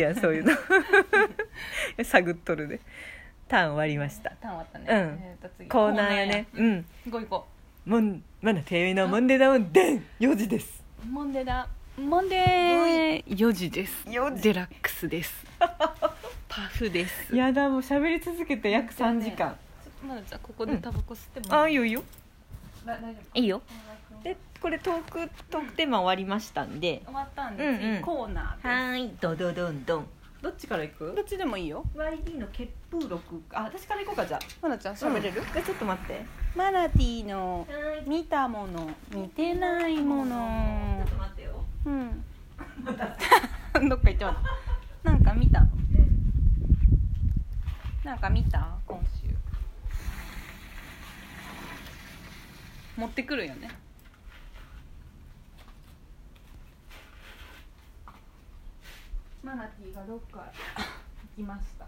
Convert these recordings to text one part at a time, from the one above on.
いやそういうの。探っとるで。ターン終わりました。ターン終わったね、うん。えーと次。コーナーやね。うん。行こう行こもんまだてめのモンデダウンデン。4時ですうモンデだモンデー。4時です4時。デラックスです。パフです。やだもう喋り続けて約3時間。ちょっとまだじゃあここでタバコ吸ってもああいいよいいよ。だ大丈夫いいよででこれトークトークテーマ終わりましたんで。終わったんで、うんうん。次コーナーです。はーいドドドン。ドンどっちから行く？どっちでもいいよ。YD の血風録。あ私から行こうかじゃあ。まなちゃん喋れる、うんじゃあちょっと待って。マナティーのはい。見たもの。見てないもの。ちょっと待ってよ。うん。どっか行ってますなんか見た？なんか見た？今週。持ってくるよねマナティーがどっか行きました。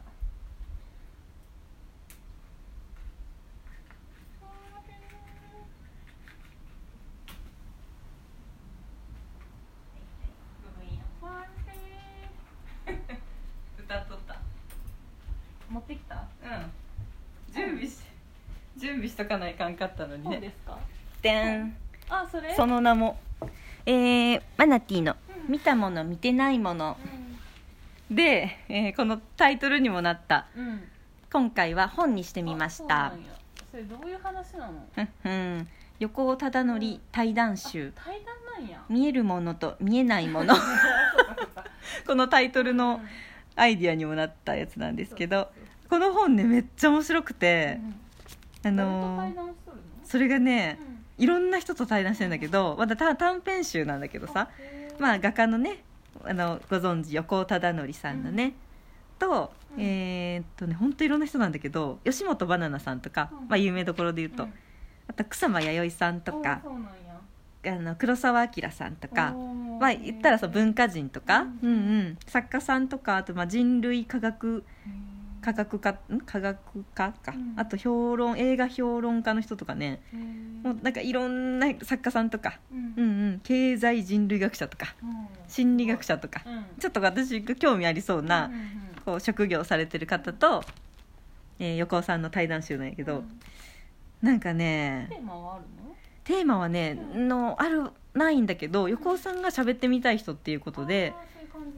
歌っとった。持ってきた？うん。準備し準備しとかないかんかったのにね。そうですか？でん。あそれ？その名もえー、マナティーのうん。見たもの見てないもので、えーこのタイトルにもなった。うん、うん、今回は本にしてみました。あそうなんや。それどういう話なの？うんうん。横尾忠則対談集。対談なんや「見えるものと見えないもの」このタイトルのアイディアにもなったやつなんですけどこの本ねめっちゃ面白くて、ああのの？それがねうん。いろんな人と対談してるんだけどまだた短編集なんだけどさ。まあ画家のねあのご存知横尾忠則さんのね、と、うん。えーっとね本当いろんな人なんだけど吉本ばななさんとか、うん。まあ、有名どころで言うと、うん。あと草間彌生さんとかあの黒澤明さんとかまあ言ったらそう文化人とか、ううんんうん、作家さんとかあとまあ人類科学科学家ん？科学家か、うん。あと評論映画評論家の人とかね。もうなんかいろんな作家さんとか、うん。うんうん、経済人類学者とか。うん。心理学者とか。うん。ちょっと私が興味ありそうな、こう職業されてる方と、えー横尾さんの対談集なんやけど、うん。なんかねテーマはあるの？テーマはね、うん。のあるないんだけど横尾さんが喋ってみたい人っていうことで、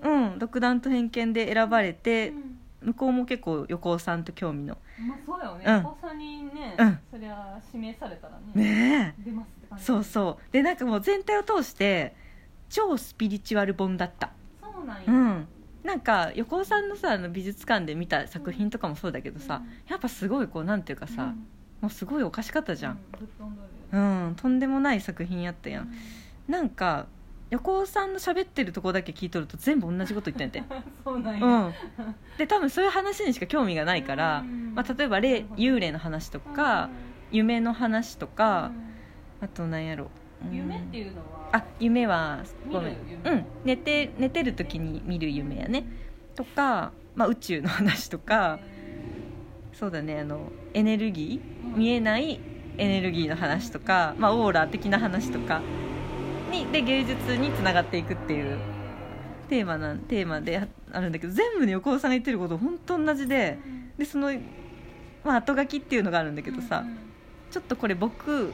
うん、独断と偏見で選ばれて、うん向こうも結構横尾さんと興味の。まあそうよね。うん。お子さんにねうん。そりゃ指名されたらねねえ。出ますって感じ。そうそう。でなんかもう全体を通して超スピリチュアル本だった。そうなんや。うん。なんか横尾さんのさあの美術館で見た作品とかもそうだけどさ、うん。やっぱすごいこうなんていうかさ、うん。もうすごいおかしかったじゃん、うんとんでもない作品やったやん。なんか横尾さんの喋ってるとこだけ聞いとると全部同じこと言ってんやて。そうなんや。うん。で多分そういう話にしか興味がないから、うん。まあ、例えば霊幽霊の話とか、夢の話とか、あとなんやろ。うん。夢っていうのは？あ夢はごめん。うん。寝て寝てる時に見る夢やね。とか、まあ、宇宙の話とかそうだねあのエネルギー？見えないエネルギーの話とか、まあ、オーラ的な話とかにで芸術につながっていくっていうテーマなんテーマであるんだけど全部ね横尾さんが言ってること本当同じででその、まあ、後書きっていうのがあるんだけどさ、ちょっとこれ僕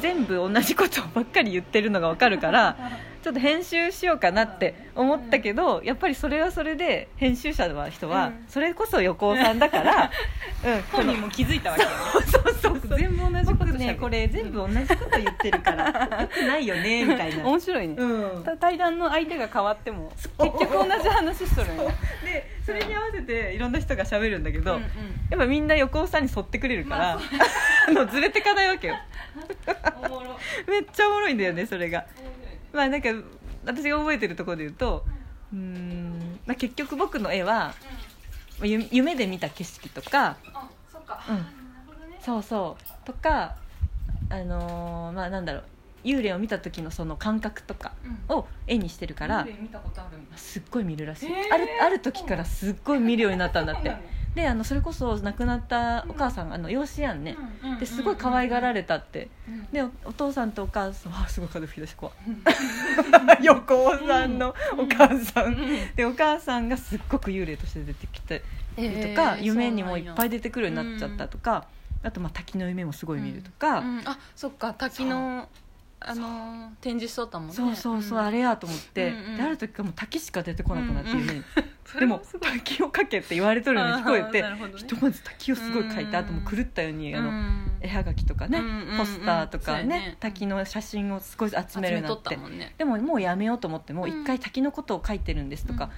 全部同じことばっかり言ってるのが分かるからちょっと編集しようかなって思ったけどやっぱりそれはそれで編集者の人はうん。それこそ横尾さんだから、うん、本人も気づいたわけよそうそうそう全部同じこと僕ねこれ全部同じこと言ってるからよくないよね みたいな、面白いね。うん、た対談の相手が変わってもう。結局同じ話しとるんやでそれに合わせていろんな人が喋るんだけど、やっぱみんな横尾さんに沿ってくれるから、あのずれてかないわけよ。めっちゃおもろいんだよねそれが。まあなんか私が覚えてるところで言うとうーん、まあ、結局僕の絵はまあゆ夢で見た景色とかあそっか。うん。ね。そうそう。とかあのーまあなんだろう。幽霊を見た時のその感覚とかうん。を絵にしてるから幽霊見たことあるんだ。すっごい見るらしい。へー。あるある時からすっごい見るようになったんだってであのそれこそ亡くなったお母さんがあの養子やんね、うんですごい可愛がられたって、うん。でおお父さんとお母さんあすごい風吹き出し怖い 横尾さんのお母さん、でお母さんがすっごく幽霊として出てきてるとか、夢にもいっぱい出てくるようになっちゃったとか、あとまあ滝の夢もすごい見るとか、うん。あそっか滝のあのー展示しとったもんね。そうそうそう、あれやと思って、である時からもう滝しか出てこなくなっていうね、そでも滝をかけって言われとるように聞こえて、ひとまず滝をすごい描いた後も狂ったようにあの、うん絵はがきとかね、ポスターとかね滝の写真を少し集めるようになとってでももうやめようと思ってもう一回滝のことを書いてるんですとか、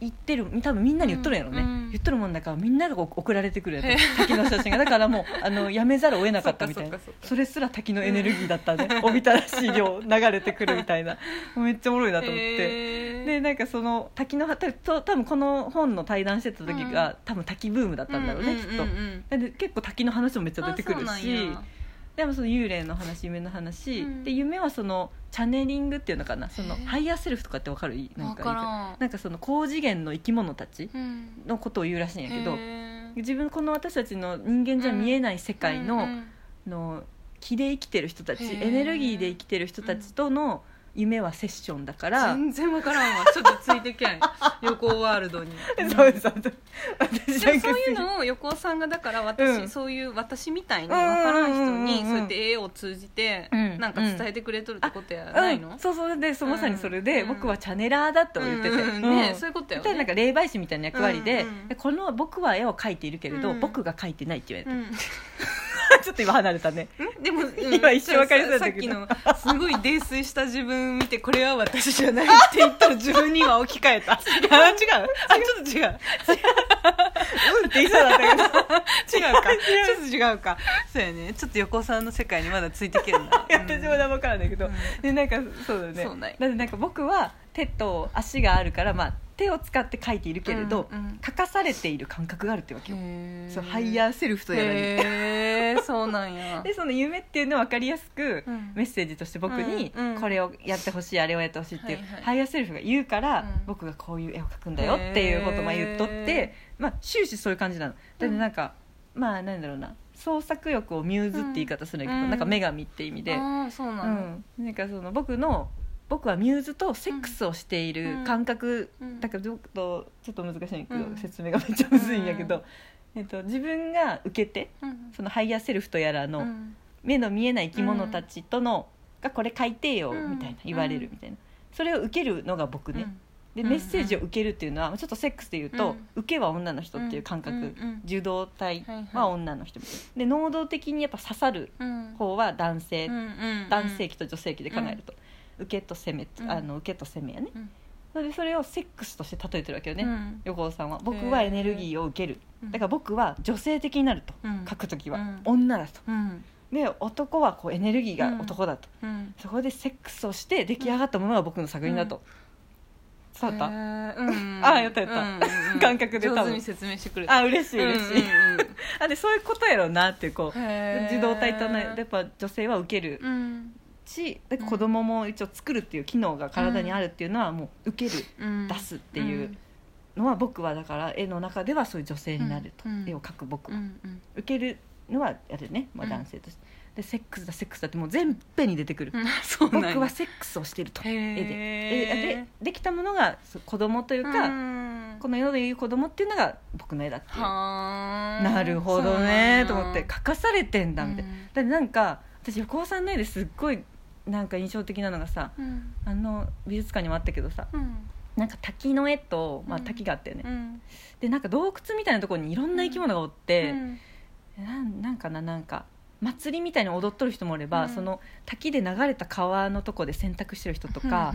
言ってる多分みんなに言っとるんやろね、うん言っとるもんだからみんながこう送られてくるやへえ。つ滝の写真が。だからもう あのやめざるを得なかったみたいな。それすら滝のエネルギーだったね、おびただしい量流れてくるみたいな。めっちゃおもろいなと思って。へーでなんかその滝の多分この本の対談してた時が、うん。多分滝ブームだったんだろうね、きっとうんうんうん。うんで結構滝の話もめっちゃ出てくるしやでもその幽霊の話夢の話、うん。で夢はそのチャネリングっていうのかなそのハイヤーセルフとかってわかる？なんわかなんかその高次元の生き物たちうんのことを言うらしいんやけど自分この私たちの人間じゃ見えない世界の,、の気で生きてる人たちエネルギーで生きてる人たちとの夢はセッションだから、全然わからんわ。ちょっとついてけん。横尾ワールドに。そうです私でもそういうのを横尾さんがだから私、うん。そういう私みたいに分からん人にそうやって絵を通じてうん。なんか伝えてくれとるってことやないの、うん、そうそうでそうまさにそれで、うん。僕はチャネラーだと言ってて、ねうんそういうことよでなんか霊媒師みたいな役割で,、うんうんでこの僕は絵を描いているけれど、うん。僕が描いてないって言われうん。て、ちょっと今離れたね。でも、うん。今一瞬分かりそうださっきのすごい泥酔した自分見てこれは私じゃないって言ったら自分には置き換えた。あ違う？あちょっと違う。うんって言いそうだったけど。違うか。ちょっと違うか。そうやね。ちょっと横尾さんの世界にまだついてけるな。私も分からないけど、うん。でなんかそうだね。そうなんや。だってなんか僕は手と足があるから、まあ、手を使って描いているけれど、うんうん。書かされている感覚があるってわけよ、そうハイヤーセルフとやらにへー そうなんや。でその夢っていうのを分かりやすく、うん。メッセージとして僕にうんうん。これをやってほしいあれをやってほしいっていう、はいはい。ハイヤーセルフが言うから、うん。僕がこういう絵を描くんだよっていうことをまあ言っとってへ、まあ、終始そういう感じなの。だってなんか、まあなんだろうな。創作欲をミューズって言い方するんだけど、うん。なんか女神って意味で、ああそうなうの、ん、なんかその僕の僕はミューズとセックスをしている感覚、うん。だからちょっとちょっと難しいんだけど、うん。説明がめっちゃむずいんやけど、えっと、自分が受けてうん。そのハイヤーセルフとやらの、うん。目の見えない生き物たちとの、がこれ書いてようんみたいな言われるみたいな、それを受けるのが僕ね、でうん。メッセージを受けるっていうのはちょっとセックスで言うと、うん。受けは女の人っていう感覚、うん。うん。受動体はいははい。女の人みたいな。で能動的にやっぱ刺さるうん方は男性、うんうん。男性器と女性器で考えると、受けと攻め、うん。あの受けと攻めやね、うん。それでそれをセックスとして例えてるわけよね、うん。横尾さんは僕はエネルギーを受ける。うん。だから僕は女性的になると、うん。書く時は、うん。女だと。うん。で男はこうエネルギーが男だと、うん。そこでセックスをして出来上がったものが僕の作品だと、伝わった、へー。うん。あやったやった。うん。うん。う ん感覚で多分。上手に説明してくれた。あ嬉しい嬉しい、うんうん。うんあでそういうことやろうなってこう受動体とねやっぱ女性は受ける。うんしだから子供も一応作るっていう機能が体にあるっていうのはもう受ける、うん。出すっていうのは僕はだから絵の中ではそういう女性になると、うん絵を描く僕は、受けるのはやるね、まあ、うん。男性として、でセックスだセックスだってもう全編に出てくる、僕はセックスをしていると絵で。ででできたものが子供というか、うん。この世でいう子供っていうのが僕の絵だってなるほどねと思って書かされてんだみたいな、うん。だってなんか私横尾さんの絵ですっごいなんか印象的なのがさうん。あの美術館にもあったけどさうん。なんか滝の絵と、まあ、うん。滝があったよね、うん。でなんか洞窟みたいなところにいろんな生き物がおって、うん。なんなんかななんか祭りみたいに踊っとる人もおれば、うん。その滝で流れた川のとこで洗濯してる人とか、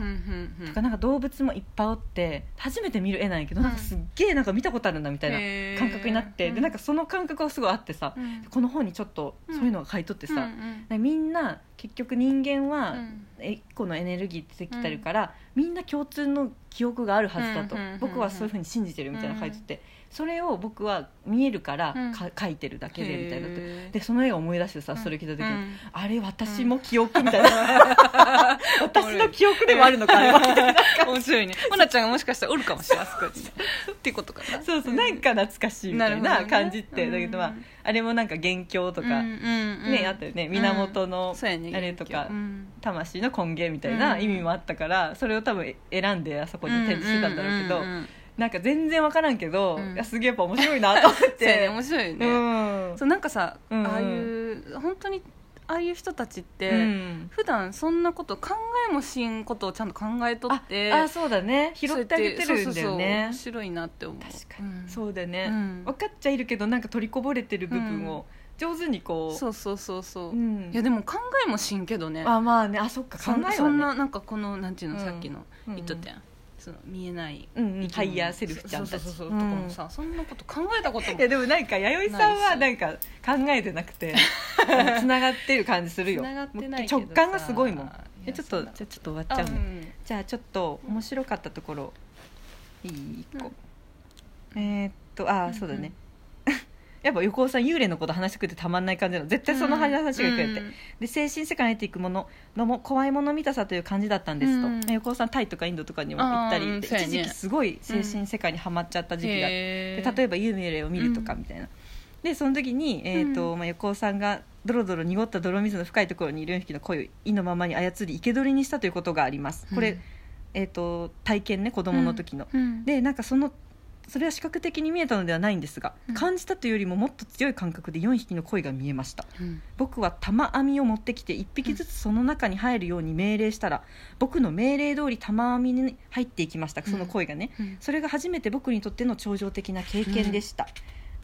とかなんか動物もいっぱいおって初めて見る絵なんやけど、なんかすっげえなんか見たことあるんだみたいな感覚になって、でなんかその感覚がすごいあってさ、うん。この本にちょっとそういうのが書いとってさ、みんな結局人間はうん。一個のエネルギーってできてるから、みんな共通の記憶があるはずだと、僕はそういうふうに信じてるみたいな書いてて、それを僕は見えるからうん。か、書いてるだけでみたいなでその絵を思い出してさうん。それ聞いた時に、うん。あれ私も記憶みたいな、私の記憶でもあるのか 面白いね。ほなちゃんがもしかしたらおるかもしれないっていうことかな。そうそうなんか懐かしいみたいな感じって、だけどまあうん。あれもなんか元凶とか、ねあったよね。源のそうやねあれとかうん。魂の根源みたいな意味もあったから、それを多分選んであそこに展示してたんだろうけど、んんんなんか全然分からんけど、うん。いやすげえやっぱ面白いなと思っ そうやねて面白いよね、うん。そうなんかさ、うんうん。ああいう本当にああいう人たちって、うん。普段そんなこと考えもしんことをちゃんと考えとってああそうだね。拾ってあげてるんだよね。そうそうそう面白いなって思う。確かに、うん。そうだよね、うん。分かっちゃいるけどなんか取りこぼれてる部分を上手にこう、そうそうそうそう、うん。いやでも考えもしんけどね。あまあね。あそっか。考えはね。そんななんかこのなんていうの、うん。さっきのうん言っとったやん、その見えないハイヤーセルフちゃんたち。とかもさ、そんなこと考えたことも。いやでもなんか弥生さんはなんか考えてなくて。つながってる感じするよ。繋がってないけどさ。直感がすごいもん。ちょっとじゃあちょっと終わっちゃうね、んじゃあちょっと面白かったところ。いい？一個、えーっとああそうだね、やっぱ横尾さん幽霊のこと話してくれてたまんない感じなの。絶対その話がくれて、うん。で精神世界に入っていくもののも怖いもの見たさという感じだったんですと、うん。横尾さんタイとかインドとかにも行ったりね。一時期すごい精神世界にはまっちゃった時期があって。で例えば幽霊を見るとかみたいな、でその時に、えーとまあ、横尾さんがドロドロ濁った泥水の深いところにいる4匹の鯉を意のままに操り生け捕りにしたということがあります。これ、うん。えー、と体験ね子供の時の、うん。でなんかそのそれは視覚的に見えたのではないんですが、うん。感じたというよりももっと強い感覚で4匹の鯉が見えました。うん。僕は玉網を持ってきて1匹ずつその中に入るように命令したら、僕の命令通り玉網に入っていきましたその鯉がね、うん。それが初めて僕にとっての超常的な経験でした、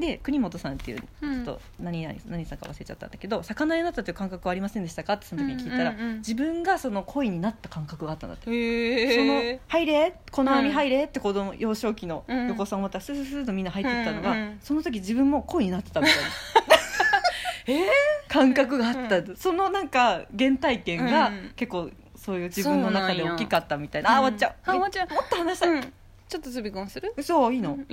で国本さんっていうちうん。ょっと何々何さんか忘れちゃったんだけど魚になったという感覚はありませんでしたか？ってその時に聞いたら、うん。うんうん自分がその鯉になった感覚があったんだってへそのえ「入れこの網うん。入れ」って子供幼少期のうん。横尾さん思ったらスースーとみんな入ってったのが、うんうんその時自分も恋になってたみたいな。感覚があった、そのなんか原体験がうん。結構そういう自分の中で大きかったみたいな。あ終わっちゃう、あ終わっちゃう。もっと話したい、うん。ちょっとズビコンする？そういいの、うん